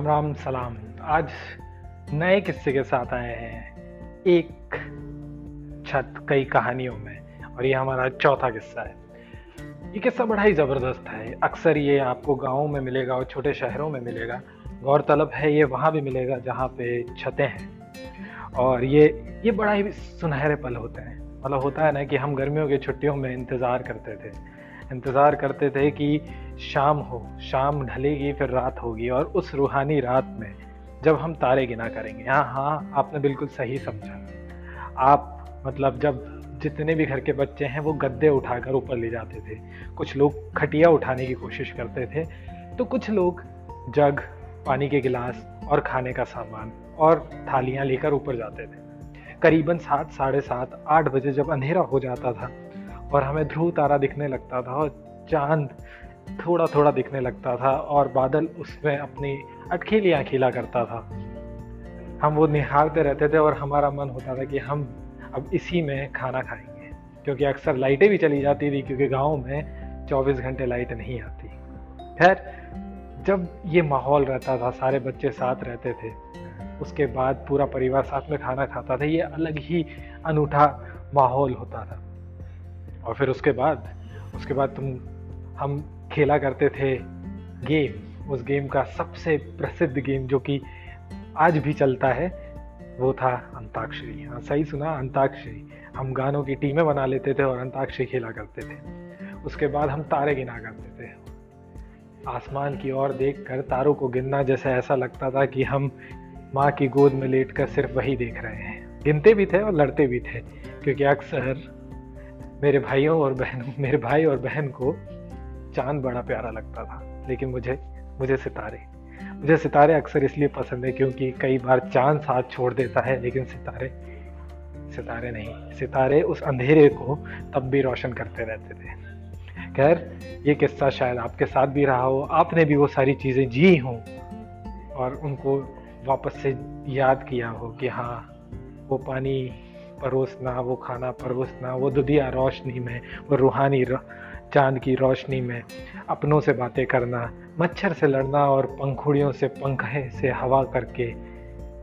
राम राम, सलाम। आज नए किस्से के साथ आए हैं एक छत कई कहानियों में, और ये हमारा चौथा किस्सा है। ये किस्सा बड़ा ही ज़बरदस्त है। अक्सर ये आपको गाँव में मिलेगा और छोटे शहरों में मिलेगा। गौरतलब है ये वहाँ भी मिलेगा जहाँ पे छतें हैं। और ये ये बड़ा ही सुनहरे पल होते हैं। मतलब होता है ना कि हम गर्मियों की छुट्टियों में इंतज़ार करते थे। इंतज़ार करते थे कि शाम हो, शाम ढलेगी, फिर रात होगी और उस रूहानी रात में जब हम तारे गिना करेंगे। हाँ हाँ आपने बिल्कुल सही समझा। आप मतलब जब जितने भी घर के बच्चे हैं, वो गद्दे उठाकर ऊपर ले जाते थे। कुछ लोग खटिया उठाने की कोशिश करते थे। तो कुछ लोग जग, पानी के गिलास और खाने का सामान और थालियाँ लेकर ऊपर जाते थे। करीबन सात, साढ़े सात, आठ बजे जब अंधेरा हो जाता था और हमें ध्रुव तारा दिखने लगता था और चाँद थोड़ा थोड़ा दिखने लगता था और बादल उसमें अपनी अटखेलियाँ खिला करता था। हम वो निहारते रहते थे और हमारा मन होता था कि हम अब इसी में खाना खाएँगे, क्योंकि अक्सर लाइटें भी चली जाती थी, क्योंकि गाँव में 24 घंटे लाइट नहीं आती। खैर, जब ये माहौल रहता था, सारे बच्चे साथ रहते थे, उसके बाद पूरा परिवार साथ में खाना खाता था, ये अलग ही अनूठा माहौल होता था। और फिर उसके बाद उसके बाद तुम, हम खेला करते थे गेम। उस गेम का सबसे प्रसिद्ध गेम जो कि आज भी चलता है, वो था अंताक्षरी। हाँ सही सुना, अंताक्षरी। हम गानों की टीमें बना लेते थे और अंताक्षरी खेला करते थे। उसके बाद हम तारे गिना करते थे। आसमान की ओर देखकर तारों को गिनना जैसे ऐसा लगता था कि हम माँ की गोद में लेटकर सिर्फ़ वही देख रहे हैं। गिनते भी थे और लड़ते भी थे, क्योंकि अक्सर मेरे भाइयों और बहनों, मेरे भाई और बहन को चाँद बड़ा प्यारा लगता था, लेकिन मुझे मुझे सितारे। मुझे सितारे अक्सर इसलिए पसंद है क्योंकि कई बार चाँद साथ छोड़ देता है, लेकिन सितारे सितारे नहीं। सितारे उस अंधेरे को तब भी रोशन करते रहते थे। खैर, ये किस्सा शायद आपके साथ भी रहा हो। आपने भी वो सारी चीज़ें जी हों और उनको वापस से याद किया हो कि हाँ वो पानी परोसना वो खाना परोसना वो दुधिया रोशनी में, वो रूहानी चाँद की रोशनी में। अपनों से बातें करना, मच्छर से लड़ना और पंखुड़ियों से पंखे से हवा करके,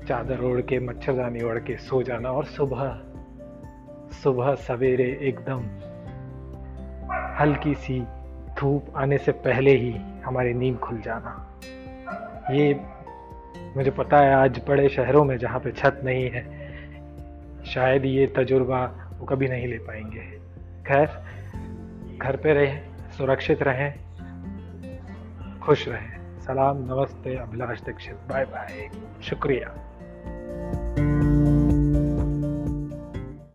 चादर ओढ़ के मच्छरदानी ओढ़ के सो जाना और सुबह सुबह सवेरे एकदम हल्की सी धूप आने से पहले ही हमारी नींद खुल जाना। ये मुझे पता है आज बड़े शहरों में जहाँ पे छत नहीं है शायद ये तजुर्बा वो कभी नहीं ले पाएँगे। खैर, घर पे रहें, सुरक्षित रहें, खुश रहें। सलाम, नमस्ते, अभिलाष दीक्षित। Bye bye. शुक्रिया।